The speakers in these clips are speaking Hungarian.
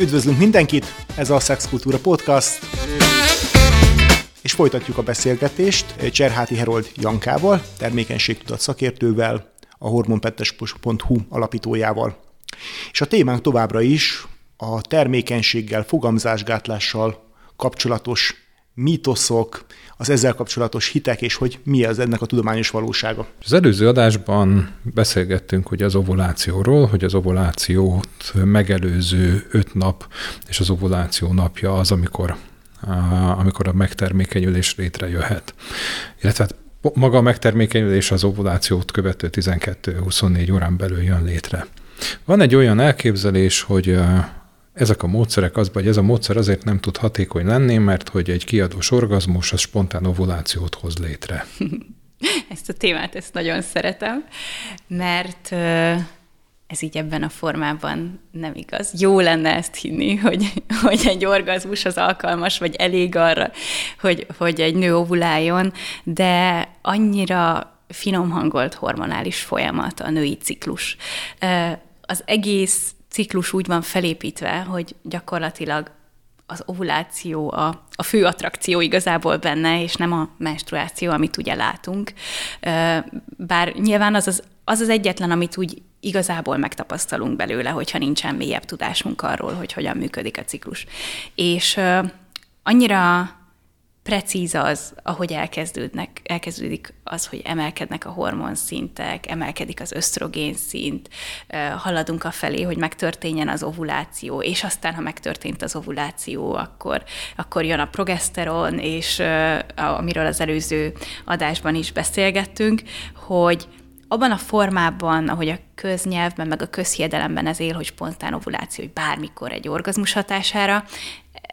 Üdvözlünk mindenkit, ez a Szexkultúra Podcast, és folytatjuk a beszélgetést Cserháti Herold Jankával, termékenységtudat szakértővel, a hormonpettes.hu alapítójával. És a témánk továbbra is a termékenységgel, fogamzásgátlással kapcsolatos mítoszok, az ezzel kapcsolatos hitek, és hogy mi az ennek a tudományos valósága. Az előző adásban beszélgettünk hogy az ovulációról, hogy az ovulációt megelőző öt nap és az ovuláció napja az, amikor, amikor a megtermékenyülés létrejöhet. Illetve hát maga a megtermékenyülés az ovulációt követő 12-24 órán belül jön létre. Van egy olyan elképzelés, hogy ezek a módszerek az, vagy ez a módszer azért nem tud hatékony lenni, mert hogy egy kiadós orgazmus az spontán ovulációt hoz létre. ezt a témát, ezt nagyon szeretem, mert ez így ebben a formában nem igaz. Jó lenne ezt hinni, hogy, hogy egy orgazmus az alkalmas, vagy elég arra, hogy, hogy egy nő ovuláljon, de annyira finom hangolt hormonális folyamat a női ciklus. Az egész ciklus úgy van felépítve, hogy gyakorlatilag az ovuláció a, a fő attrakció igazából benne, és nem a menstruáció, amit ugye látunk. Bár nyilván az az, az, az egyetlen, amit úgy igazából megtapasztalunk belőle, hogyha nincsen mélyebb tudásunk arról, hogy hogyan működik a ciklus. És annyira precíz az, ahogy elkezdődnek, elkezdődik az, hogy emelkednek a hormonszintek, emelkedik az ösztrogén szint, haladunk a felé, hogy megtörténjen az ovuláció, és aztán, ha megtörtént az ovuláció, akkor, akkor jön a progeszteron, és amiről az előző adásban is beszélgettünk, hogy abban a formában, ahogy a köznyelvben, meg a közhiedelemben ez él, hogy spontán ovuláció, hogy bármikor egy orgazmus hatására,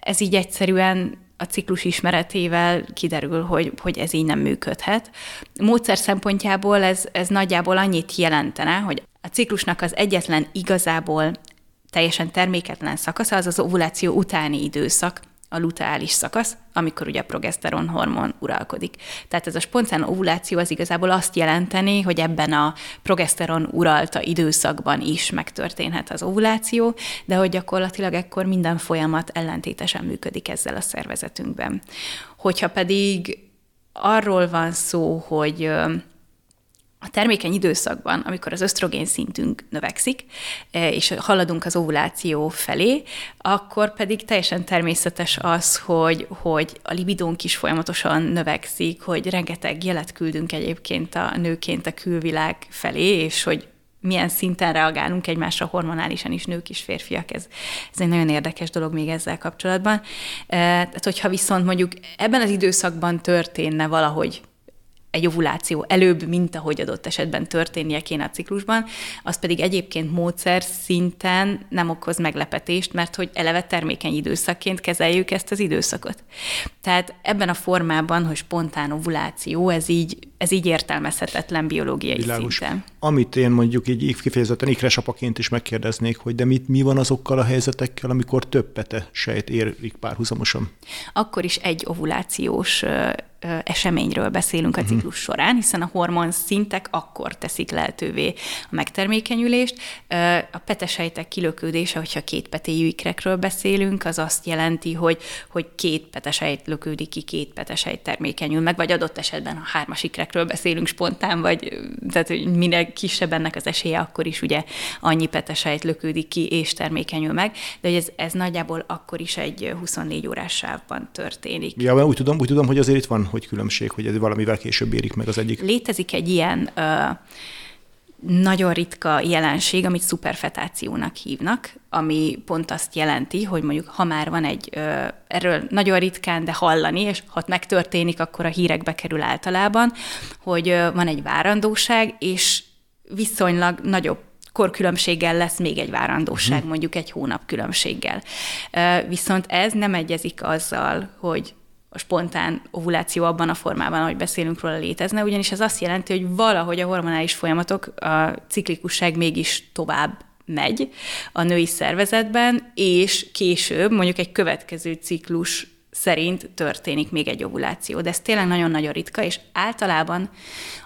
ez így egyszerűen a ciklus ismeretével kiderül, hogy, hogy ez így nem működhet. Módszer szempontjából ez, ez nagyjából annyit jelentene, hogy a ciklusnak az egyetlen igazából teljesen terméketlen szakasza az az ovuláció utáni időszak, a luteális szakasz, amikor ugye a progeszteron hormon uralkodik. Tehát ez a spontán ovuláció az igazából azt jelenteni, hogy ebben a progeszteron uralta időszakban is megtörténhet az ovuláció, de hogy gyakorlatilag ekkor minden folyamat ellentétesen működik ezzel a szervezetünkben. Hogyha pedig arról van szó, hogy a termékeny időszakban, amikor az ösztrogén szintünk növekszik, e, és haladunk az ovuláció felé, akkor pedig teljesen természetes az, hogy, hogy a libidónk is folyamatosan növekszik, hogy rengeteg jelet küldünk egyébként a nőként a külvilág felé, és hogy milyen szinten reagálunk egymásra hormonálisan is, nők is, férfiak. Ez, ez egy nagyon érdekes dolog még ezzel kapcsolatban. E, tehát, hogyha viszont mondjuk ebben az időszakban történne valahogy egy ovuláció előbb, mint ahogy adott esetben történnie kéne a ciklusban, az pedig egyébként módszer szinten nem okoz meglepetést, mert hogy eleve termékeny időszakként kezeljük ezt az időszakot. Tehát ebben a formában, hogy spontán ovuláció, ez így, ez így értelmezhetetlen biológiai Világos. szinten. Amit én mondjuk így kifejezetten ikresapaként is megkérdeznék, hogy de mit, mi van azokkal a helyzetekkel, amikor több pete sejt érik párhuzamosan? Akkor is egy ovulációs eseményről beszélünk a mhm. ciklus során, hiszen a hormon szintek akkor teszik lehetővé a megtermékenyülést. A petesejtek kilökődése, hogyha két petéjű ikrekről beszélünk, az azt jelenti, hogy, hogy két petesejt lökődik ki, két petesejt termékenyül meg, vagy adott esetben, ha hármas ikrekről beszélünk spontán, vagy tehát, hogy minél kisebb ennek az esélye, akkor is ugye annyi petesejt lökődik ki és termékenyül meg, de hogy ez, ez nagyjából akkor is egy 24 órás sávban történik. Ja, úgy tudom, úgy tudom, hogy azért itt van hogy különbség, hogy ez valamivel később érik meg az egyik. Létezik egy ilyen ö, nagyon ritka jelenség, amit szuperfetációnak hívnak, ami pont azt jelenti, hogy mondjuk ha már van egy, erről nagyon ritkán, de hallani, és ha megtörténik, akkor a hírekbe kerül általában, hogy van egy várandóság, és viszonylag nagyobb korkülönbséggel lesz még egy várandóság, uh-huh. mondjuk egy hónap különbséggel. Viszont ez nem egyezik azzal, hogy a spontán ovuláció abban a formában, ahogy beszélünk róla, létezne, ugyanis ez azt jelenti, hogy valahogy a hormonális folyamatok, a ciklikusság mégis tovább megy a női szervezetben, és később, mondjuk egy következő ciklus szerint történik még egy ovuláció. De ez tényleg nagyon-nagyon ritka, és általában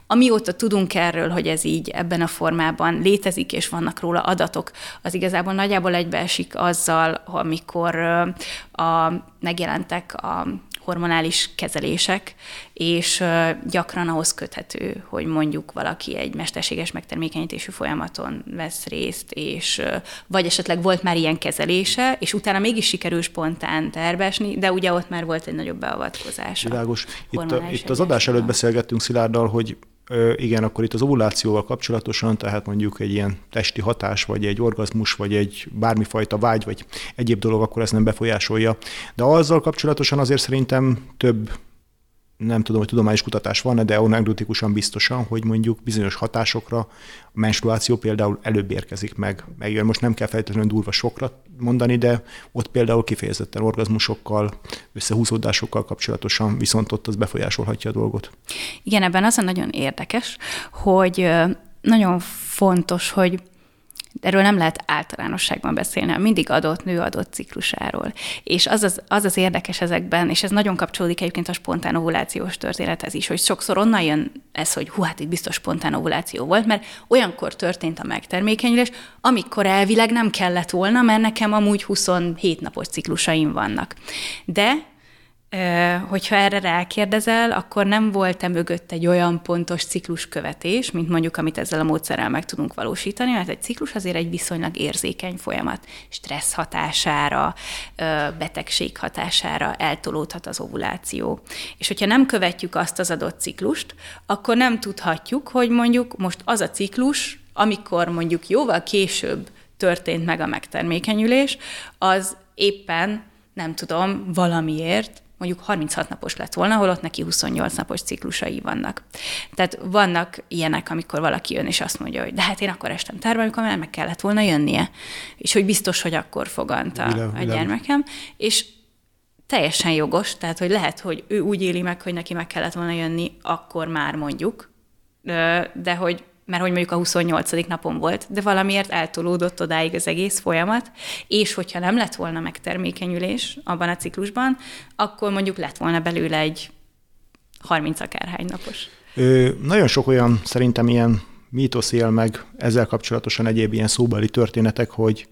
amióta tudunk erről, hogy ez így ebben a formában létezik, és vannak róla adatok, az igazából nagyjából egybeesik azzal, amikor a, megjelentek a hormonális kezelések, és gyakran ahhoz köthető, hogy mondjuk valaki egy mesterséges megtermékenyítésű folyamaton vesz részt, és vagy esetleg volt már ilyen kezelése, és utána mégis sikerül spontán tervesni, de ugye ott már volt egy nagyobb beavatkozás. Világos. Itt, a, itt az adás előtt beszélgettünk Szilárddal, hogy igen, akkor itt az ovulációval kapcsolatosan, tehát mondjuk egy ilyen testi hatás, vagy egy orgazmus, vagy egy bármifajta vágy, vagy egyéb dolog, akkor ez nem befolyásolja. De azzal kapcsolatosan azért szerintem több nem tudom, hogy tudományos kutatás van de anekdotikusan biztosan, hogy mondjuk bizonyos hatásokra a menstruáció például előbb érkezik meg, megjön. Most nem kell feltétlenül durva sokra mondani, de ott például kifejezetten orgazmusokkal, összehúzódásokkal kapcsolatosan viszont ott az befolyásolhatja a dolgot. Igen, ebben az a nagyon érdekes, hogy nagyon fontos, hogy Erről nem lehet általánosságban beszélni, mindig adott nő adott ciklusáról. És az az, az az érdekes ezekben, és ez nagyon kapcsolódik egyébként a spontán ovulációs történethez is, hogy sokszor onnan jön ez, hogy hú, hát itt biztos spontán ovuláció volt, mert olyankor történt a megtermékenyülés, amikor elvileg nem kellett volna, mert nekem amúgy 27 napos ciklusaim vannak. De hogyha erre rákérdezel, akkor nem volt-e mögött egy olyan pontos cikluskövetés, mint mondjuk, amit ezzel a módszerrel meg tudunk valósítani, mert egy ciklus azért egy viszonylag érzékeny folyamat. Stressz hatására, betegség hatására eltolódhat az ovuláció. És hogyha nem követjük azt az adott ciklust, akkor nem tudhatjuk, hogy mondjuk most az a ciklus, amikor mondjuk jóval később történt meg a megtermékenyülés, az éppen nem tudom, valamiért mondjuk 36 napos lett volna, holott neki 28 napos ciklusai vannak. Tehát vannak ilyenek, amikor valaki jön és azt mondja, hogy de hát én akkor estem terve, amikor már meg kellett volna jönnie. És hogy biztos, hogy akkor foganta Vilám, a gyermekem. És teljesen jogos, tehát hogy lehet, hogy ő úgy éli meg, hogy neki meg kellett volna jönni, akkor már mondjuk, de hogy mert hogy mondjuk a 28. napon volt, de valamiért eltolódott odáig az egész folyamat, és hogyha nem lett volna megtermékenyülés abban a ciklusban, akkor mondjuk lett volna belőle egy 30 akárhány napos. Ö, nagyon sok olyan szerintem ilyen mítosz él meg ezzel kapcsolatosan egyéb ilyen szóbeli történetek, hogy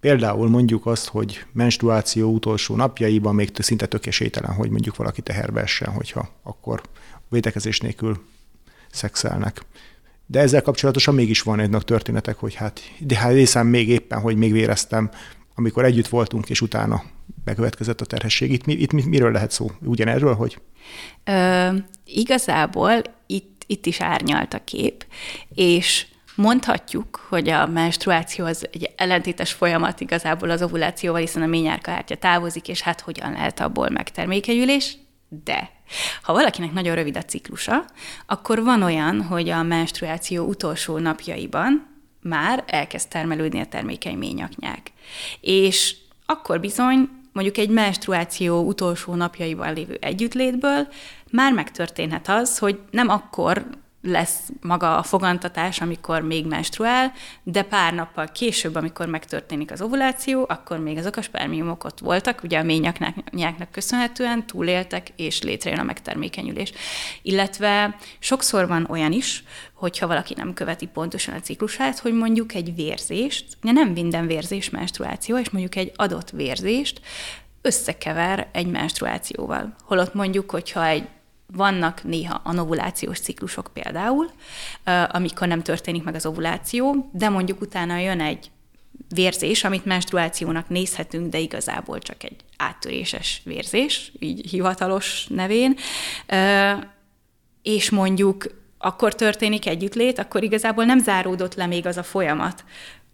például mondjuk azt, hogy menstruáció utolsó napjaiban még szinte tök esélytelen, hogy mondjuk valaki teherbe essen, hogyha akkor védekezés nélkül szexelnek. De ezzel kapcsolatosan mégis van egynek történetek, hogy hát, de hát részem még éppen, hogy még véreztem, amikor együtt voltunk, és utána bekövetkezett a terhesség. Itt, itt miről lehet szó? Ugyanerről, hogy? Ö, igazából itt, itt is árnyalt a kép, és Mondhatjuk, hogy a menstruáció az egy ellentétes folyamat igazából az ovulációval, hiszen a ményárkahártya távozik, és hát hogyan lehet abból megtermékenyülés, de ha valakinek nagyon rövid a ciklusa, akkor van olyan, hogy a menstruáció utolsó napjaiban már elkezd termelődni a termékeny ményaknyák. És akkor bizony mondjuk egy menstruáció utolsó napjaiban lévő együttlétből már megtörténhet az, hogy nem akkor lesz maga a fogantatás, amikor még menstruál, de pár nappal később, amikor megtörténik az ovuláció, akkor még azok a spermiumok ott voltak, ugye a ményaknak köszönhetően túléltek, és létrejön a megtermékenyülés. Illetve sokszor van olyan is, hogyha valaki nem követi pontosan a ciklusát, hogy mondjuk egy vérzést, ugye nem minden vérzés menstruáció, és mondjuk egy adott vérzést összekever egy menstruációval. Holott mondjuk, hogyha egy vannak néha anovulációs ciklusok például, amikor nem történik meg az ovuláció, de mondjuk utána jön egy vérzés, amit menstruációnak nézhetünk, de igazából csak egy áttöréses vérzés, így hivatalos nevén, és mondjuk akkor történik együttlét, akkor igazából nem záródott le még az a folyamat,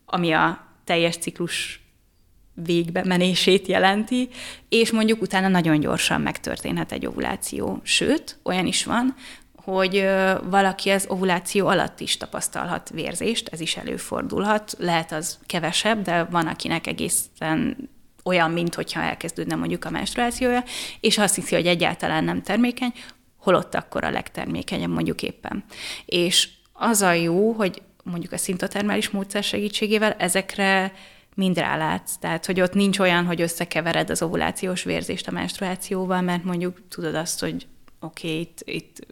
ami a teljes ciklus végbe menését jelenti, és mondjuk utána nagyon gyorsan megtörténhet egy ovuláció. Sőt, olyan is van, hogy valaki az ovuláció alatt is tapasztalhat vérzést, ez is előfordulhat, lehet az kevesebb, de van, akinek egészen olyan, mint hogyha elkezdődne mondjuk a menstruációja, és azt hiszi, hogy egyáltalán nem termékeny, holott akkor a legtermékenyebb mondjuk éppen. És az a jó, hogy mondjuk a szintotermális módszer segítségével ezekre mind rálátsz. Tehát, hogy ott nincs olyan, hogy összekevered az ovulációs vérzést a menstruációval, mert mondjuk tudod azt, hogy oké, okay, itt, itt,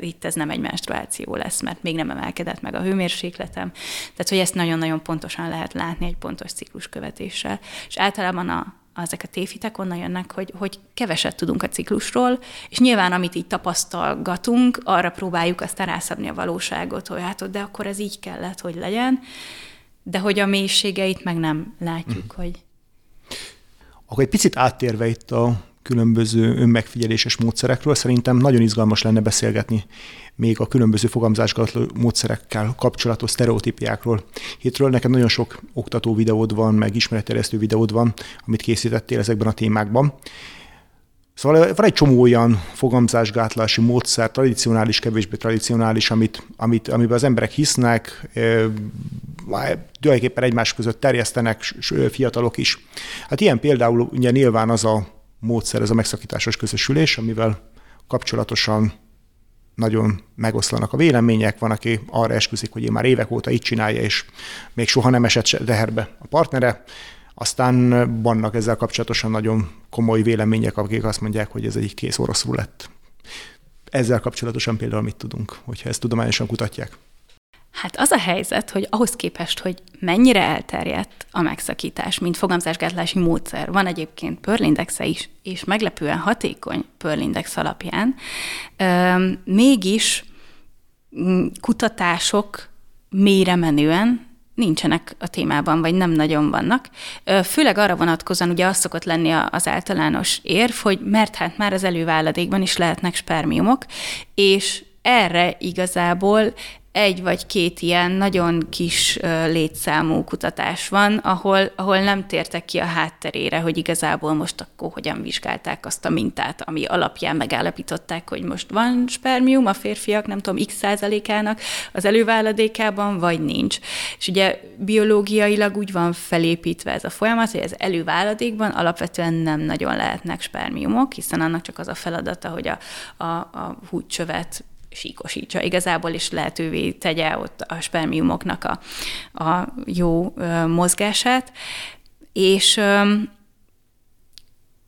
itt ez nem egy menstruáció lesz, mert még nem emelkedett meg a hőmérsékletem. Tehát, hogy ezt nagyon-nagyon pontosan lehet látni egy pontos ciklus követéssel. És általában a, ezek a tévhitek onnan jönnek, hogy, hogy keveset tudunk a ciklusról, és nyilván amit így tapasztalgatunk, arra próbáljuk aztán rászabni a valóságot, hogy hát de akkor ez így kellett, hogy legyen, de hogy a mélységeit meg nem látjuk, mm. hogy... Akkor egy picit áttérve itt a különböző önmegfigyeléses módszerekről. Szerintem nagyon izgalmas lenne beszélgetni még a különböző fogamzásgatló módszerekkel kapcsolatos sztereotípiákról. Hétről neked nagyon sok oktató videód van, meg ismeretterjesztő videód van, amit készítettél ezekben a témákban. Szóval van egy csomó olyan fogamzásgátlási módszer, tradicionális, kevésbé tradicionális, amit, amit, amiben az emberek hisznek, tulajdonképpen egymás között terjesztenek, fiatalok is. Hát ilyen például ugye nyilván az a módszer, ez a megszakításos közösülés, amivel kapcsolatosan nagyon megoszlanak a vélemények, van, aki arra esküzik, hogy én már évek óta így csinálja, és még soha nem esett teherbe a partnere. Aztán vannak ezzel kapcsolatosan nagyon komoly vélemények, akik azt mondják, hogy ez egy kész oroszul lett. Ezzel kapcsolatosan például mit tudunk, hogyha ezt tudományosan kutatják? Hát az a helyzet, hogy ahhoz képest, hogy mennyire elterjedt a megszakítás, mint fogamzásgátlási módszer, van egyébként Pörlindexe is, és meglepően hatékony Pörlindex alapján, mégis kutatások mélyre menően nincsenek a témában, vagy nem nagyon vannak. Főleg arra vonatkozóan ugye az szokott lenni az általános érv, hogy mert hát már az előváladékban is lehetnek spermiumok, és erre igazából egy vagy két ilyen nagyon kis létszámú kutatás van, ahol, ahol nem tértek ki a hátterére, hogy igazából most akkor hogyan vizsgálták azt a mintát, ami alapján megállapították, hogy most van spermium a férfiak, nem tudom, x százalékának az előváladékában, vagy nincs. És ugye biológiailag úgy van felépítve ez a folyamat, hogy az előváladékban alapvetően nem nagyon lehetnek spermiumok, hiszen annak csak az a feladata, hogy a, a, a húgycsövet síkosítsa igazából, és lehetővé tegye ott a spermiumoknak a, a jó mozgását. És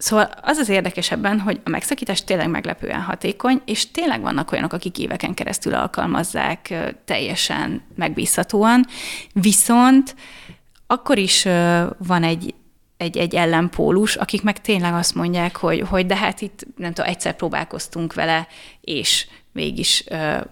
Szóval az az érdekesebben, hogy a megszakítás tényleg meglepően hatékony, és tényleg vannak olyanok, akik éveken keresztül alkalmazzák teljesen megbízhatóan, viszont akkor is van egy, egy, egy ellenpólus, akik meg tényleg azt mondják, hogy, hogy de hát itt nem tudom, egyszer próbálkoztunk vele, és mégis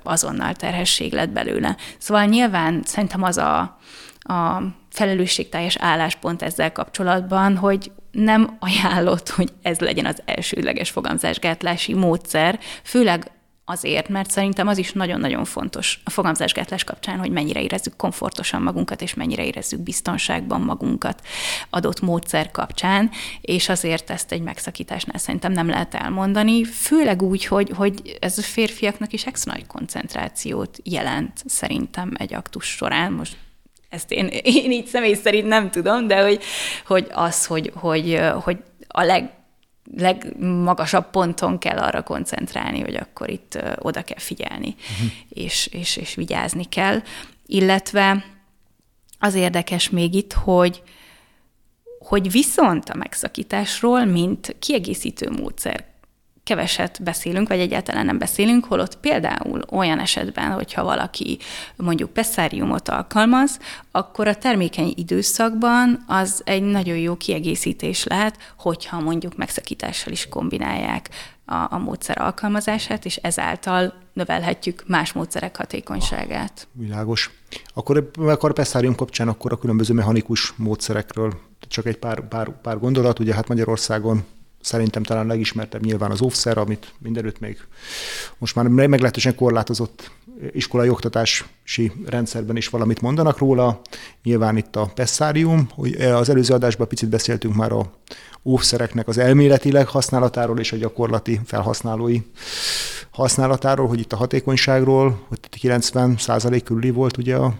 azonnal terhesség lett belőle. Szóval nyilván szerintem az a, a felelősségteljes álláspont ezzel kapcsolatban, hogy nem ajánlott, hogy ez legyen az elsődleges fogamzásgátlási módszer, főleg azért, mert szerintem az is nagyon-nagyon fontos a fogamzásgátlás kapcsán, hogy mennyire érezzük komfortosan magunkat, és mennyire érezzük biztonságban magunkat adott módszer kapcsán, és azért ezt egy megszakításnál szerintem nem lehet elmondani, főleg úgy, hogy, hogy ez a férfiaknak is extra nagy koncentrációt jelent szerintem egy aktus során. Most ezt én, én így személy szerint nem tudom, de hogy, hogy az, hogy, hogy, hogy a leg, legmagasabb ponton kell arra koncentrálni, hogy akkor itt oda kell figyelni, uh-huh. és, és, és vigyázni kell. Illetve az érdekes még itt, hogy, hogy viszont a megszakításról, mint kiegészítő módszer keveset beszélünk, vagy egyáltalán nem beszélünk, holott például olyan esetben, hogyha valaki mondjuk pesszáriumot alkalmaz, akkor a termékeny időszakban az egy nagyon jó kiegészítés lehet, hogyha mondjuk megszakítással is kombinálják a, a módszer alkalmazását, és ezáltal növelhetjük más módszerek hatékonyságát. Világos. Akkor, akkor a pesszárium kapcsán akkor a különböző mechanikus módszerekről csak egy pár, pár, pár gondolat. Ugye hát Magyarországon szerintem talán legismertebb nyilván az offszer, amit mindenütt még most már meglehetősen korlátozott iskolai oktatási rendszerben is valamit mondanak róla. Nyilván itt a pesszárium, hogy az előző adásban picit beszéltünk már a óvszereknek az elméletileg használatáról és a gyakorlati felhasználói használatáról, hogy itt a hatékonyságról, hogy 90 százalék körüli volt ugye a,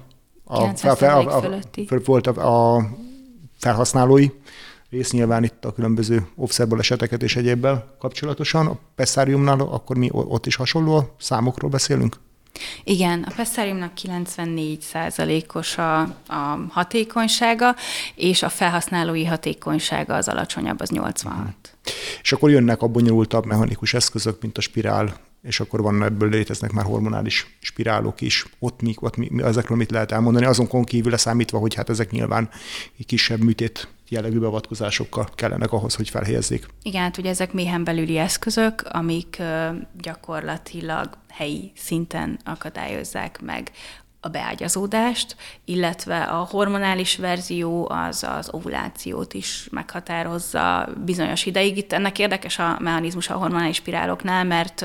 a, fel, a, a, volt a, a felhasználói rész nyilván itt a különböző offsetből eseteket és egyébbel kapcsolatosan. A Pessáriumnál akkor mi ott is hasonló számokról beszélünk? Igen, a Pessariumnak 94%-os a, a hatékonysága, és a felhasználói hatékonysága az alacsonyabb, az 86. És akkor jönnek a bonyolultabb mechanikus eszközök, mint a spirál, és akkor van ebből léteznek már hormonális spirálok is. Ott mi, ott mi, ezekről mit lehet elmondani? Azon kívül számítva, hogy hát ezek nyilván egy kisebb műtét jellegű beavatkozásokkal kellenek ahhoz, hogy felhelyezzék. Igen, hát ugye ezek méhen belüli eszközök, amik gyakorlatilag helyi szinten akadályozzák meg a beágyazódást, illetve a hormonális verzió az az ovulációt is meghatározza bizonyos ideig. Itt ennek érdekes a mechanizmus a hormonális spiráloknál, mert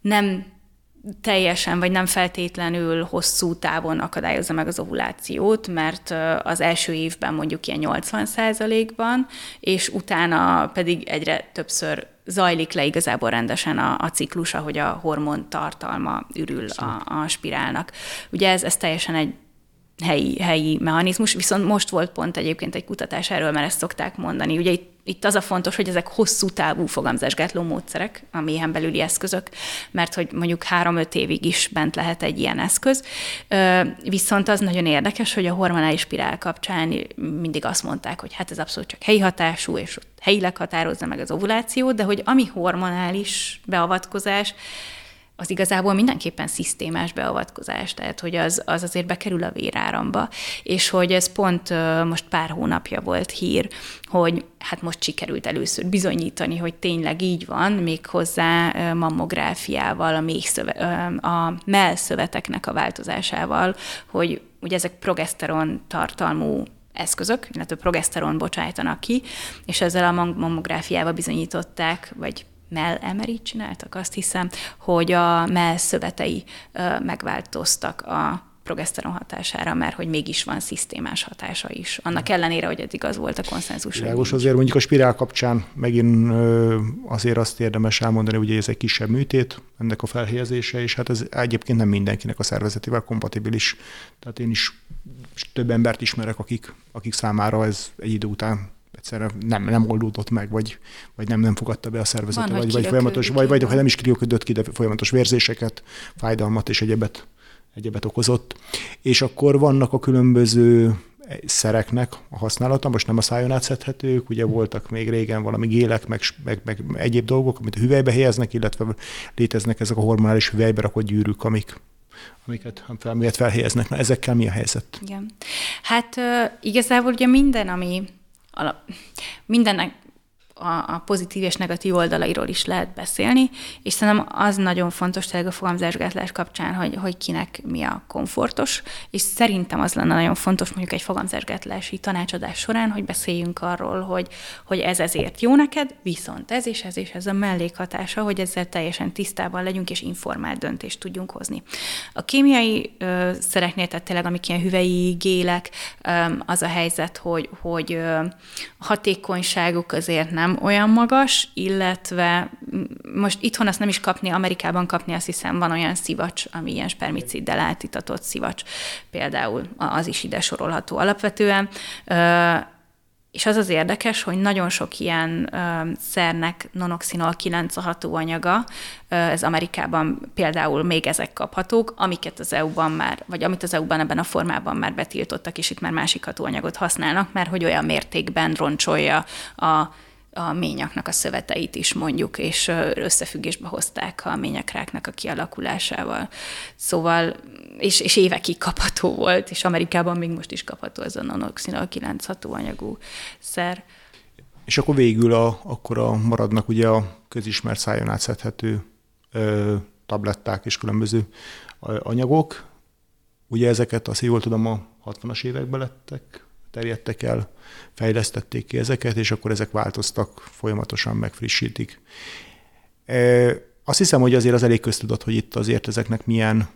nem teljesen, vagy nem feltétlenül hosszú távon akadályozza meg az ovulációt, mert az első évben mondjuk ilyen 80 ban és utána pedig egyre többször zajlik le igazából rendesen a, a ciklus, ahogy a hormon tartalma ürül a, a spirálnak. Ugye ez, ez teljesen egy helyi, helyi mechanizmus, viszont most volt pont egyébként egy kutatás erről, mert ezt szokták mondani. Ugye itt, itt az a fontos, hogy ezek hosszú távú fogamzásgátló módszerek, a méhen belüli eszközök, mert hogy mondjuk három-öt évig is bent lehet egy ilyen eszköz. Viszont az nagyon érdekes, hogy a hormonális spirál kapcsán mindig azt mondták, hogy hát ez abszolút csak helyi hatású, és helyileg határozza meg az ovulációt, de hogy ami hormonális beavatkozás, az igazából mindenképpen szisztémás beavatkozás, tehát hogy az, az azért bekerül a véráramba, és hogy ez pont most pár hónapja volt hír, hogy hát most sikerült először bizonyítani, hogy tényleg így van, még hozzá mammográfiával, a, méhszöve, a mellszöveteknek a változásával, hogy ugye ezek progeszteron tartalmú eszközök, illetve progeszteron bocsájtanak ki, és ezzel a mammográfiával bizonyították, vagy Mel Emery csináltak, azt hiszem, hogy a mell szövetei megváltoztak a progeszteron hatására, mert hogy mégis van szisztémás hatása is. Annak ellenére, hogy eddig az volt a konszenzus. Világos azért mondjuk a spirál kapcsán megint azért azt érdemes elmondani, hogy ez egy kisebb műtét, ennek a felhelyezése, és hát ez egyébként nem mindenkinek a szervezetével kompatibilis. Tehát én is több embert ismerek, akik, akik számára ez egy idő után egyszerűen nem, nem oldódott meg, vagy, vagy nem, nem fogadta be a szervezete, Van, vagy, vagy folyamatos, vagy, vagy, vagy nem is kirioködött ki, de folyamatos vérzéseket, fájdalmat és egyebet, egyebet okozott. És akkor vannak a különböző szereknek a használata, most nem a szájon átszedhetők, ugye voltak még régen valami gélek, meg, meg, meg egyéb dolgok, amit a hüvelybe helyeznek, illetve léteznek ezek a hormonális hüvelybe rakott gyűrűk, amik, amiket fel, felhelyeznek. Na, ezekkel mi a helyzet? Igen. Hát uh, igazából ugye minden, ami alap, mindennek a, a pozitív és negatív oldalairól is lehet beszélni, és szerintem az nagyon fontos tényleg a fogamzásgátlás kapcsán, hogy, hogy kinek mi a komfortos, és szerintem az lenne nagyon fontos mondjuk egy fogamzásgátlási tanácsadás során, hogy beszéljünk arról, hogy, hogy ez ezért jó neked, viszont ez és ez és ez a mellékhatása, hogy ezzel teljesen tisztában legyünk, és informált döntést tudjunk hozni. A kémiai ö, szereknél, tehát tényleg amik ilyen hüvei gélek, ö, az a helyzet, hogy, hogy ö, hatékonyságuk azért nem nem olyan magas, illetve most itthon azt nem is kapni, Amerikában kapni azt hiszem van olyan szivacs, ami ilyen spermiciddel átitatott szivacs, például az is ide sorolható alapvetően. És az az érdekes, hogy nagyon sok ilyen ö, szernek nonoxinol 9 a hatóanyaga, ö, ez Amerikában például még ezek kaphatók, amiket az EU-ban már, vagy amit az EU-ban ebben a formában már betiltottak, és itt már másik hatóanyagot használnak, mert hogy olyan mértékben roncsolja a a ményaknak a szöveteit is mondjuk, és összefüggésbe hozták a ményekráknak a kialakulásával. Szóval, és, és évekig kapható volt, és Amerikában még most is kapható ez a nonoxinol 9 hatóanyagú szer. És akkor végül a, akkor a, maradnak ugye a közismert szájon átszedhető ö, tabletták és különböző anyagok. Ugye ezeket, azt jól tudom, a 60-as években lettek terjedtek el, fejlesztették ki ezeket, és akkor ezek változtak, folyamatosan megfrissítik. E, azt hiszem, hogy azért az elég köztudott, hogy itt azért ezeknek milyen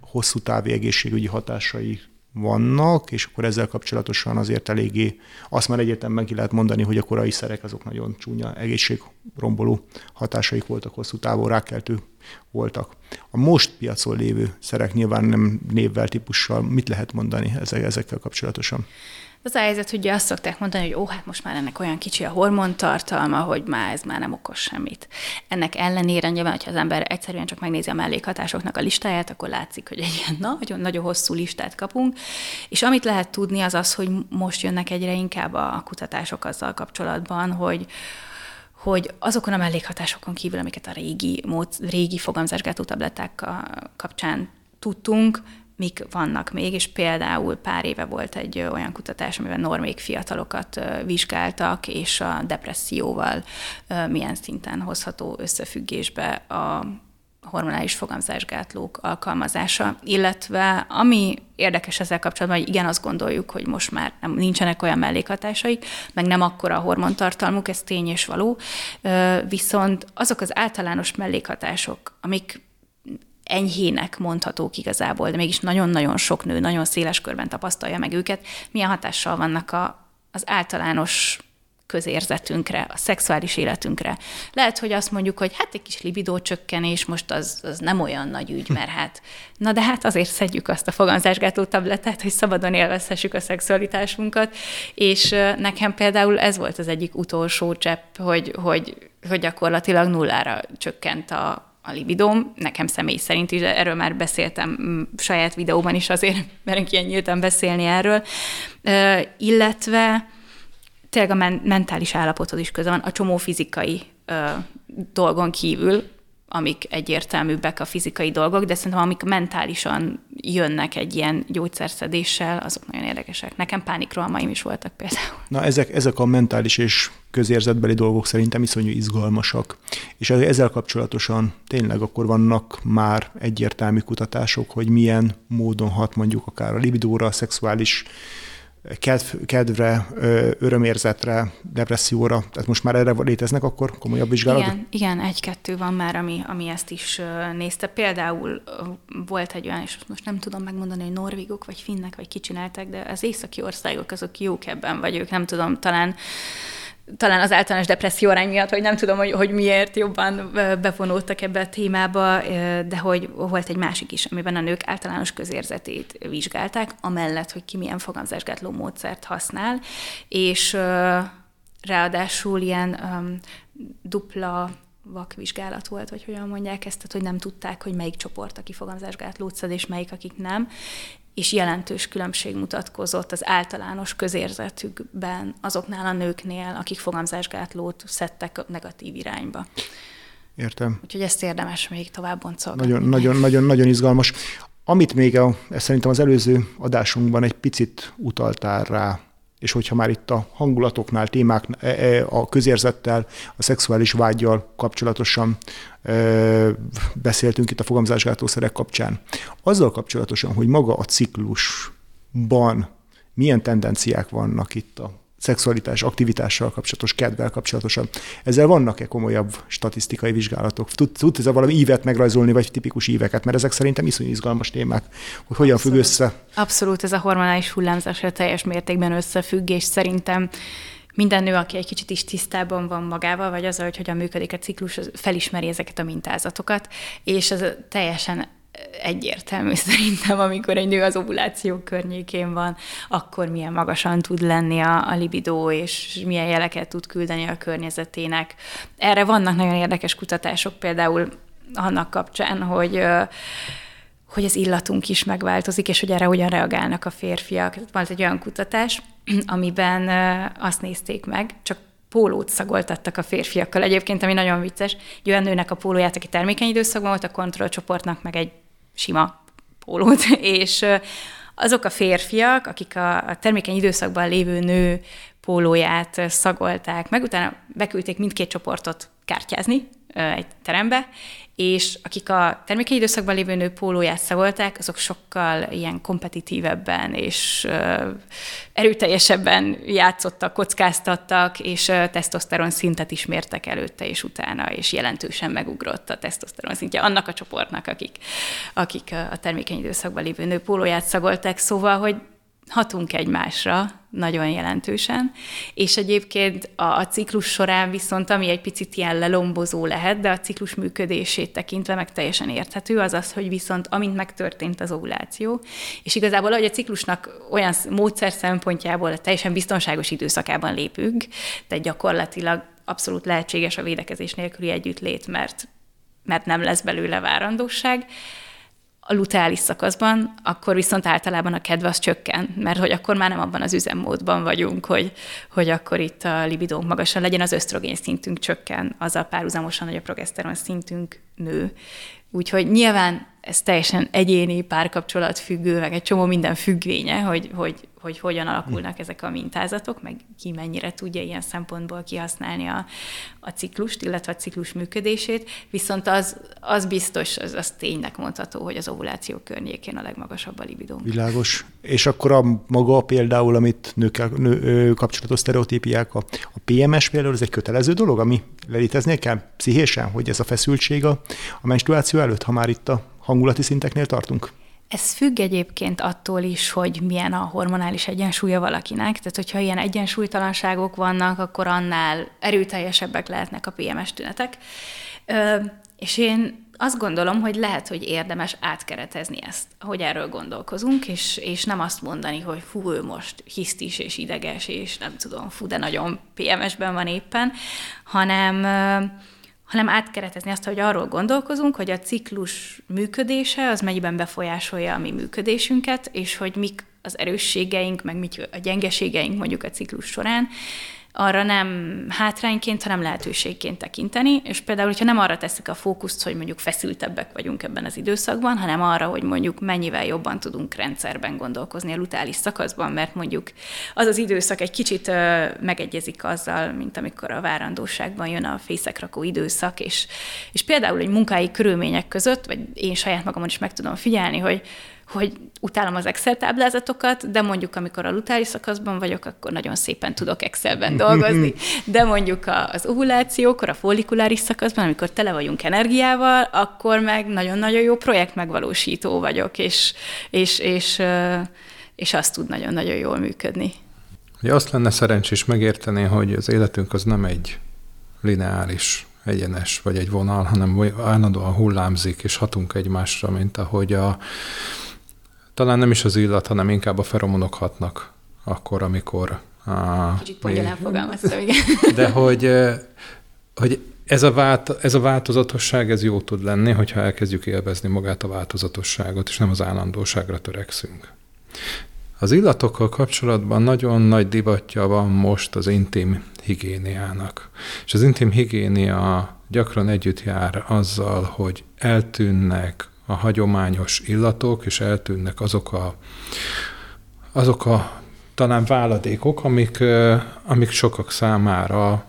hosszú távi egészségügyi hatásai vannak, és akkor ezzel kapcsolatosan azért eléggé, azt már egyértelműen ki lehet mondani, hogy a korai szerek azok nagyon csúnya egészségromboló hatásaik voltak, hosszú távú rákeltő voltak. A most piacon lévő szerek nyilván nem névvel, típussal, mit lehet mondani ezekkel kapcsolatosan? Az a helyzet, hogy azt szokták mondani, hogy ó, hát most már ennek olyan kicsi a hormontartalma, hogy már ez már nem okos semmit. Ennek ellenére nyilván, hogyha az ember egyszerűen csak megnézi a mellékhatásoknak a listáját, akkor látszik, hogy egy ilyen nagyon-nagyon hosszú listát kapunk. És amit lehet tudni, az az, hogy most jönnek egyre inkább a kutatások azzal kapcsolatban, hogy, hogy azokon a mellékhatásokon kívül, amiket a régi, mód, régi fogamzásgátó tabletták kapcsán tudtunk, mik vannak még, és például pár éve volt egy olyan kutatás, amiben normék fiatalokat vizsgáltak, és a depresszióval milyen szinten hozható összefüggésbe a hormonális fogamzásgátlók alkalmazása, illetve ami érdekes ezzel kapcsolatban, hogy igen, azt gondoljuk, hogy most már nem, nincsenek olyan mellékhatásai, meg nem akkora a hormontartalmuk, ez tény és való, viszont azok az általános mellékhatások, amik enyhének mondhatók igazából, de mégis nagyon-nagyon sok nő, nagyon széles körben tapasztalja meg őket, milyen hatással vannak a, az általános közérzetünkre, a szexuális életünkre. Lehet, hogy azt mondjuk, hogy hát egy kis libidó csökkenés, most az, az nem olyan nagy ügy, mert hát, na de hát azért szedjük azt a fogamzásgátló tabletát, hogy szabadon élvezhessük a szexualitásunkat, és nekem például ez volt az egyik utolsó csepp, hogy, hogy, hogy gyakorlatilag nullára csökkent a, a libidóm, nekem személy szerint is, erről már beszéltem saját videóban is, azért merünk ilyen nyíltan beszélni erről, illetve tényleg a mentális állapotod is köze van, a csomó fizikai dolgon kívül, amik egyértelműbbek a fizikai dolgok, de szerintem amik mentálisan jönnek egy ilyen gyógyszerszedéssel, azok nagyon érdekesek. Nekem pánikrohamaim is voltak például. Na ezek, ezek a mentális és közérzetbeli dolgok szerintem iszonyú izgalmasak. És ezzel kapcsolatosan tényleg akkor vannak már egyértelmű kutatások, hogy milyen módon hat mondjuk akár a libidóra, a szexuális kedv, kedvre, örömérzetre, depresszióra, tehát most már erre léteznek akkor komolyabb vizsgálatok? Igen, igen egy-kettő van már, ami, ami ezt is nézte. Például volt egy olyan, és most nem tudom megmondani, hogy norvégok, vagy finnek, vagy kicsinálták, de az északi országok azok jók ebben, vagy ők nem tudom, talán talán az általános depresszió arány miatt, hogy nem tudom, hogy, hogy miért jobban bevonódtak ebbe a témába, de hogy volt egy másik is, amiben a nők általános közérzetét vizsgálták, amellett, hogy ki milyen fogamzásgátló módszert használ, és ráadásul ilyen um, dupla vakvizsgálat volt, vagy hogyan mondják ezt, tehát hogy nem tudták, hogy melyik csoport, aki fogamzásgátlót szed, és melyik, akik nem és jelentős különbség mutatkozott az általános közérzetükben azoknál a nőknél, akik fogamzásgátlót szedtek negatív irányba. Értem. Úgyhogy ezt érdemes még tovább boncolgatni. Nagyon, nagyon, nagyon, nagyon izgalmas. Amit még a, szerintem az előző adásunkban egy picit utaltál rá, és hogyha már itt a hangulatoknál, témák, e, e, a közérzettel, a szexuális vágyjal kapcsolatosan e, beszéltünk itt a fogamzásgátószerek kapcsán. Azzal kapcsolatosan, hogy maga a ciklusban milyen tendenciák vannak itt a szexualitás, aktivitással kapcsolatos, kedvel kapcsolatosan. Ezzel vannak-e komolyabb statisztikai vizsgálatok? Tud, tud ez a valami ívet megrajzolni, vagy tipikus íveket? Mert ezek szerintem iszonyú izgalmas témák, hogy hogyan Abszolút. függ össze. Abszolút, ez a hormonális hullámzás teljes mértékben összefügg, és szerintem minden nő, aki egy kicsit is tisztában van magával, vagy azzal, hogy hogyan működik a ciklus, felismeri ezeket a mintázatokat, és ez teljesen egyértelmű szerintem, amikor egy nő az ovuláció környékén van, akkor milyen magasan tud lenni a, a libidó, és milyen jeleket tud küldeni a környezetének. Erre vannak nagyon érdekes kutatások, például annak kapcsán, hogy hogy az illatunk is megváltozik, és hogy erre hogyan reagálnak a férfiak. Van egy olyan kutatás, amiben azt nézték meg, csak pólót szagoltattak a férfiakkal egyébként, ami nagyon vicces. Egy olyan nőnek a pólóját, aki termékeny időszakban volt, a kontrollcsoportnak meg egy sima pólót, és azok a férfiak, akik a termékeny időszakban lévő nő pólóját szagolták meg, utána beküldték mindkét csoportot kártyázni egy terembe, és akik a termékei időszakban lévő nő pólóját szagolták, azok sokkal ilyen kompetitívebben és erőteljesebben játszottak, kockáztattak, és tesztoszteron szintet is mértek előtte és utána, és jelentősen megugrott a tesztoszteron szintje annak a csoportnak, akik, akik a termékeny időszakban lévő nő pólóját szagolták, szóval, hogy hatunk egymásra, nagyon jelentősen, és egyébként a, a ciklus során viszont, ami egy picit ilyen lelombozó lehet, de a ciklus működését tekintve meg teljesen érthető, az az, hogy viszont amint megtörtént az ovuláció, és igazából, hogy a ciklusnak olyan módszer szempontjából teljesen biztonságos időszakában lépünk, tehát gyakorlatilag abszolút lehetséges a védekezés nélküli együttlét, mert, mert nem lesz belőle várandóság, a luteális szakaszban, akkor viszont általában a kedve az csökken, mert hogy akkor már nem abban az üzemmódban vagyunk, hogy, hogy akkor itt a libidónk magasan legyen, az ösztrogén szintünk csökken, azzal párhuzamosan, hogy a progeszteron szintünk nő. Úgyhogy nyilván ez teljesen egyéni, párkapcsolat függő, meg egy csomó minden függvénye, hogy, hogy, hogy hogyan alakulnak ezek a mintázatok, meg ki mennyire tudja ilyen szempontból kihasználni a, a ciklust, illetve a ciklus működését, viszont az, az biztos, az, az tényleg mondható, hogy az ovuláció környékén a legmagasabb a libidó. Világos. És akkor a maga például, amit nőkkel nő, kapcsolatos sztereotípiák, a, a PMS például, ez egy kötelező dolog, ami lelíteznie kell pszichésen, hogy ez a feszültség a, a menstruáció előtt, ha már itt a hangulati szinteknél tartunk? Ez függ egyébként attól is, hogy milyen a hormonális egyensúlya valakinek. Tehát, hogyha ilyen egyensúlytalanságok vannak, akkor annál erőteljesebbek lehetnek a PMS tünetek. Ö, és én azt gondolom, hogy lehet, hogy érdemes átkeretezni ezt, hogy erről gondolkozunk, és, és nem azt mondani, hogy fú, ő most hisztis és ideges, és nem tudom, fú, de nagyon PMS-ben van éppen, hanem hanem átkeretezni azt, hogy arról gondolkozunk, hogy a ciklus működése az mennyiben befolyásolja a mi működésünket, és hogy mik az erősségeink, meg mik a gyengeségeink mondjuk a ciklus során, arra nem hátrányként, hanem lehetőségként tekinteni, és például, hogyha nem arra teszik a fókuszt, hogy mondjuk feszültebbek vagyunk ebben az időszakban, hanem arra, hogy mondjuk mennyivel jobban tudunk rendszerben gondolkozni a lutális szakaszban, mert mondjuk az az időszak egy kicsit megegyezik azzal, mint amikor a várandóságban jön a fészekrakó időszak, és, és például egy munkai körülmények között, vagy én saját magamon is meg tudom figyelni, hogy hogy utálom az Excel táblázatokat, de mondjuk amikor a lutári szakaszban vagyok, akkor nagyon szépen tudok Excelben dolgozni, de mondjuk az ovulációkor, a follikuláris szakaszban, amikor tele vagyunk energiával, akkor meg nagyon-nagyon jó projekt megvalósító vagyok, és, és, és, és azt tud nagyon-nagyon jól működni. Ugye azt lenne szerencsés megérteni, hogy az életünk az nem egy lineáris egyenes vagy egy vonal, hanem állandóan hullámzik, és hatunk egymásra, mint ahogy a, talán nem is az illat, hanem inkább a feromonok hatnak akkor, amikor... A, Kicsit pongyolán fogalmaztam, igen. De hogy, hogy ez a, vált, ez a változatosság, ez jó tud lenni, hogyha elkezdjük élvezni magát a változatosságot, és nem az állandóságra törekszünk. Az illatokkal kapcsolatban nagyon nagy divatja van most az intim higiéniának. És az intim higiénia gyakran együtt jár azzal, hogy eltűnnek a hagyományos illatok, és eltűnnek azok a, azok a talán váladékok, amik, amik sokak számára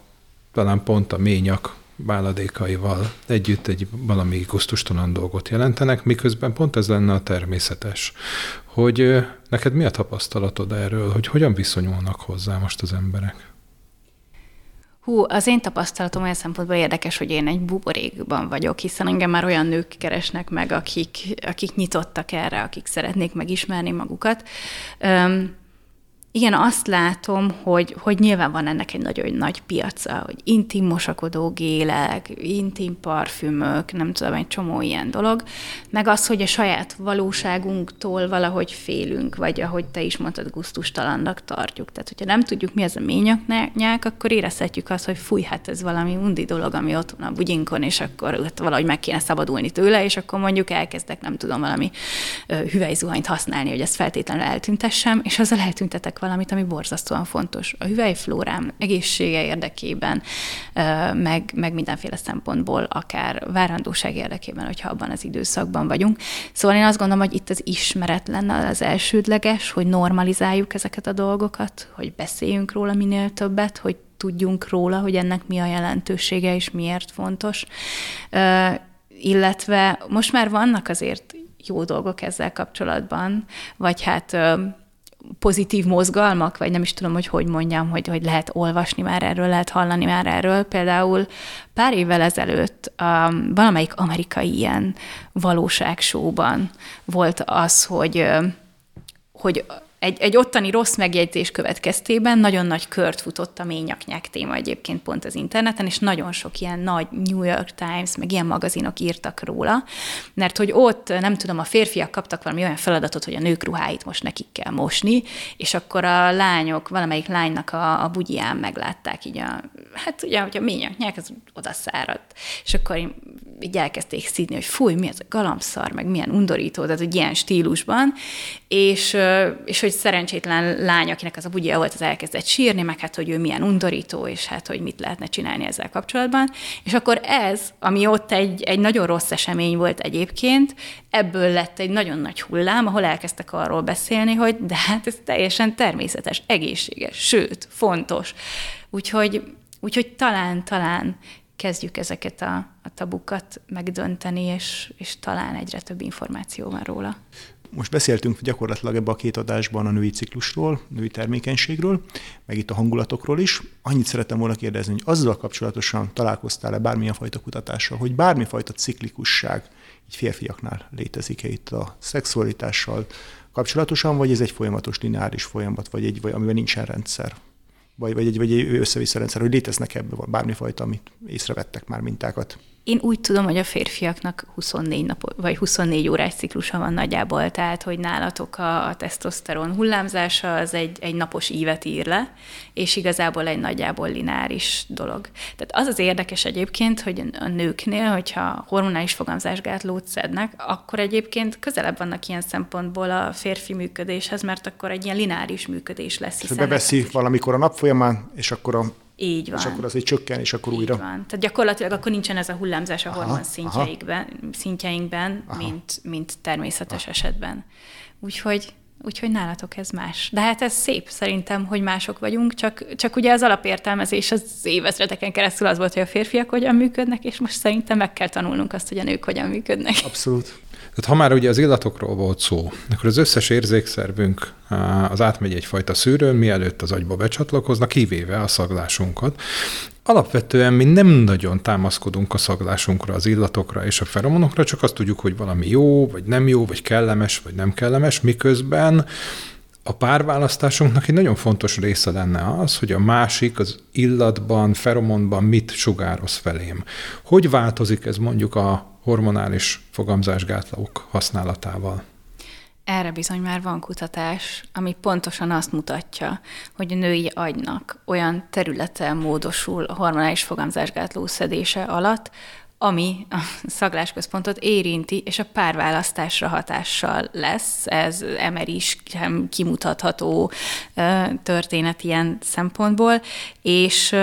talán pont a ményak váladékaival együtt egy valami gusztustalan dolgot jelentenek, miközben pont ez lenne a természetes. Hogy neked mi a tapasztalatod erről, hogy hogyan viszonyulnak hozzá most az emberek? Hú, az én tapasztalatom olyan szempontból érdekes, hogy én egy buborékban vagyok, hiszen engem már olyan nők keresnek meg, akik, akik nyitottak erre, akik szeretnék megismerni magukat. Um, igen, azt látom, hogy, hogy nyilván van ennek egy nagyon nagy piaca, hogy intim mosakodó gélek, intim parfümök, nem tudom, egy csomó ilyen dolog, meg az, hogy a saját valóságunktól valahogy félünk, vagy ahogy te is mondtad, guztustalannak tartjuk. Tehát, hogyha nem tudjuk, mi az a ményaknyák, akkor érezhetjük azt, hogy fúj, hát ez valami undi dolog, ami ott van a bugyinkon, és akkor ott valahogy meg kéne szabadulni tőle, és akkor mondjuk elkezdek, nem tudom, valami hüvelyzuhanyt használni, hogy ezt feltétlenül eltüntessem, és azzal eltüntetek valamit, ami borzasztóan fontos. A hüvelyflórám egészsége érdekében, meg, meg mindenféle szempontból, akár várandóság érdekében, hogyha abban az időszakban vagyunk. Szóval én azt gondolom, hogy itt az ismeret lenne az elsődleges, hogy normalizáljuk ezeket a dolgokat, hogy beszéljünk róla minél többet, hogy tudjunk róla, hogy ennek mi a jelentősége és miért fontos. illetve most már vannak azért jó dolgok ezzel kapcsolatban, vagy hát pozitív mozgalmak, vagy nem is tudom, hogy hogy mondjam, hogy, hogy lehet olvasni már erről, lehet hallani már erről. Például pár évvel ezelőtt um, valamelyik amerikai ilyen valóságsóban volt az, hogy, hogy egy, egy ottani rossz megjegyzés következtében nagyon nagy kört futott a ményaknyák téma egyébként pont az interneten, és nagyon sok ilyen nagy New York Times, meg ilyen magazinok írtak róla, mert hogy ott, nem tudom, a férfiak kaptak valami olyan feladatot, hogy a nők ruháit most nekik kell mosni, és akkor a lányok, valamelyik lánynak a, a bugyján meglátták így a, hát ugye, hogy a ményaknyák, az oda száradt. És akkor így elkezdték szídni, hogy fúj, mi ez a galambszar, meg milyen undorító, tehát egy ilyen stílusban, és, és hogy szerencsétlen lány, akinek az a bugyja volt, az elkezdett sírni, meg hát, hogy ő milyen undorító, és hát, hogy mit lehetne csinálni ezzel kapcsolatban. És akkor ez, ami ott egy, egy nagyon rossz esemény volt egyébként, ebből lett egy nagyon nagy hullám, ahol elkezdtek arról beszélni, hogy de hát ez teljesen természetes, egészséges, sőt, fontos. Úgyhogy, úgyhogy talán, talán kezdjük ezeket a, a tabukat megdönteni, és, és talán egyre több információ van róla. Most beszéltünk gyakorlatilag ebbe a két adásban a női ciklusról, női termékenységről, meg itt a hangulatokról is. Annyit szerettem volna kérdezni, hogy azzal kapcsolatosan találkoztál-e bármilyen fajta kutatással, hogy bármifajta ciklikusság így férfiaknál létezik-e itt a szexualitással kapcsolatosan, vagy ez egy folyamatos lineáris folyamat, vagy egy, vagy amiben nincsen rendszer? Vagy, vagy egy, vagy egy össze-vissza rendszer, hogy léteznek ebből bármifajta, amit észrevettek már mintákat? Én úgy tudom, hogy a férfiaknak 24 nap, vagy 24 órás ciklusa van nagyjából, tehát hogy nálatok a, a tesztoszteron hullámzása az egy, egy napos ívet ír le, és igazából egy nagyjából lineáris dolog. Tehát az az érdekes egyébként, hogy a nőknél, hogyha hormonális fogamzásgátlót szednek, akkor egyébként közelebb vannak ilyen szempontból a férfi működéshez, mert akkor egy ilyen lineáris működés lesz. Beveszi valamikor a nap folyamán, és akkor a így van. És akkor az egy csökken, és akkor Így újra. van. Tehát gyakorlatilag akkor nincsen ez a hullámzás a hormon szintjeinkben, szintjeinkben mint, mint természetes aha. esetben. Úgyhogy Úgyhogy nálatok ez más. De hát ez szép szerintem, hogy mások vagyunk, csak, csak ugye az alapértelmezés az évezredeken keresztül az volt, hogy a férfiak hogyan működnek, és most szerintem meg kell tanulnunk azt, hogy a nők hogyan működnek. Abszolút. Tehát ha már ugye az illatokról volt szó, akkor az összes érzékszervünk az átmegy egyfajta szűrőn, mielőtt az agyba becsatlakoznak, kivéve a szaglásunkat. Alapvetően mi nem nagyon támaszkodunk a szaglásunkra, az illatokra és a feromonokra, csak azt tudjuk, hogy valami jó, vagy nem jó, vagy kellemes, vagy nem kellemes, miközben a párválasztásunknak egy nagyon fontos része lenne az, hogy a másik az illatban, feromonban mit sugároz felém. Hogy változik ez mondjuk a hormonális fogamzásgátlók használatával? Erre bizony már van kutatás, ami pontosan azt mutatja, hogy a női agynak olyan területe módosul a hormonális fogamzásgátló szedése alatt, ami a szaglásközpontot érinti, és a párválasztásra hatással lesz. Ez emer is kimutatható történet ilyen szempontból, és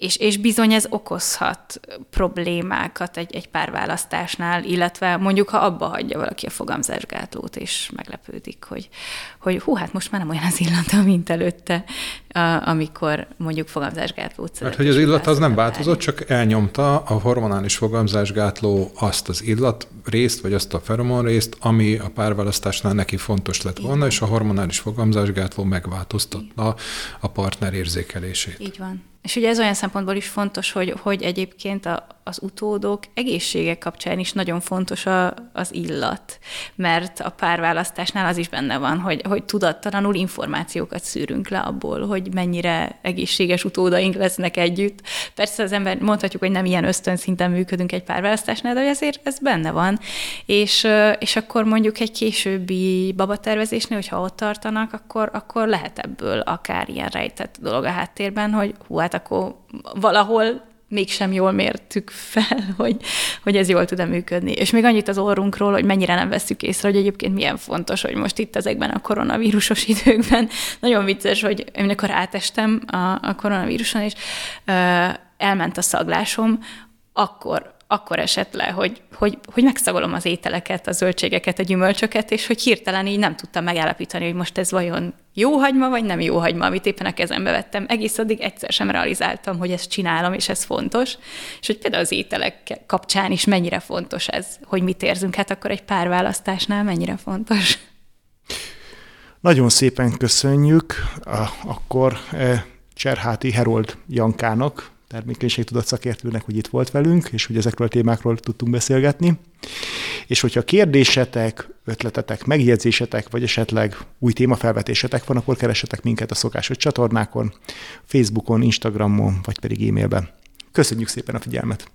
és, és bizony ez okozhat problémákat egy, egy párválasztásnál, illetve mondjuk, ha abba hagyja valaki a fogamzásgátlót, és meglepődik, hogy, hogy hú, hát most már nem olyan az illata, mint előtte, amikor mondjuk fogamzásgátlót Mert hogy az illat az nem változott, csak elnyomta a hormonális fogamzásgátló azt az illat részt, vagy azt a feromon részt, ami a párválasztásnál neki fontos lett volna, és a hormonális fogamzásgátló megváltoztatta a partner érzékelését. Így van. És ugye ez olyan szempontból is fontos, hogy, hogy egyébként a, az utódok egészsége kapcsán is nagyon fontos a, az illat, mert a párválasztásnál az is benne van, hogy, hogy tudattalanul információkat szűrünk le abból, hogy mennyire egészséges utódaink lesznek együtt. Persze az ember mondhatjuk, hogy nem ilyen ösztönszinten működünk egy párválasztásnál, de azért ez benne van. És, és akkor mondjuk egy későbbi babatervezésnél, hogyha ott tartanak, akkor, akkor lehet ebből akár ilyen rejtett dolog a háttérben, hogy hú, hát akkor valahol mégsem jól mértük fel, hogy, hogy ez jól tud-e működni. És még annyit az orrunkról, hogy mennyire nem veszük észre, hogy egyébként milyen fontos, hogy most itt ezekben a koronavírusos időkben nagyon vicces, hogy amikor átestem a, a koronavíruson, és ö, elment a szaglásom, akkor akkor esett le, hogy, hogy, hogy megszagolom az ételeket, a zöldségeket, a gyümölcsöket, és hogy hirtelen így nem tudtam megállapítani, hogy most ez vajon jó hagyma, vagy nem jó hagyma, amit éppen a kezembe vettem. Egész addig egyszer sem realizáltam, hogy ezt csinálom, és ez fontos. És hogy például az ételek kapcsán is mennyire fontos ez, hogy mit érzünk, hát akkor egy pár választásnál mennyire fontos. Nagyon szépen köszönjük. Akkor eh, Cserháti Herold Jankának, termékenységtudat szakértőnek, hogy itt volt velünk, és hogy ezekről a témákról tudtunk beszélgetni. És hogyha kérdésetek, ötletetek, megjegyzésetek, vagy esetleg új témafelvetésetek van, akkor keressetek minket a szokásos csatornákon, Facebookon, Instagramon, vagy pedig e-mailben. Köszönjük szépen a figyelmet!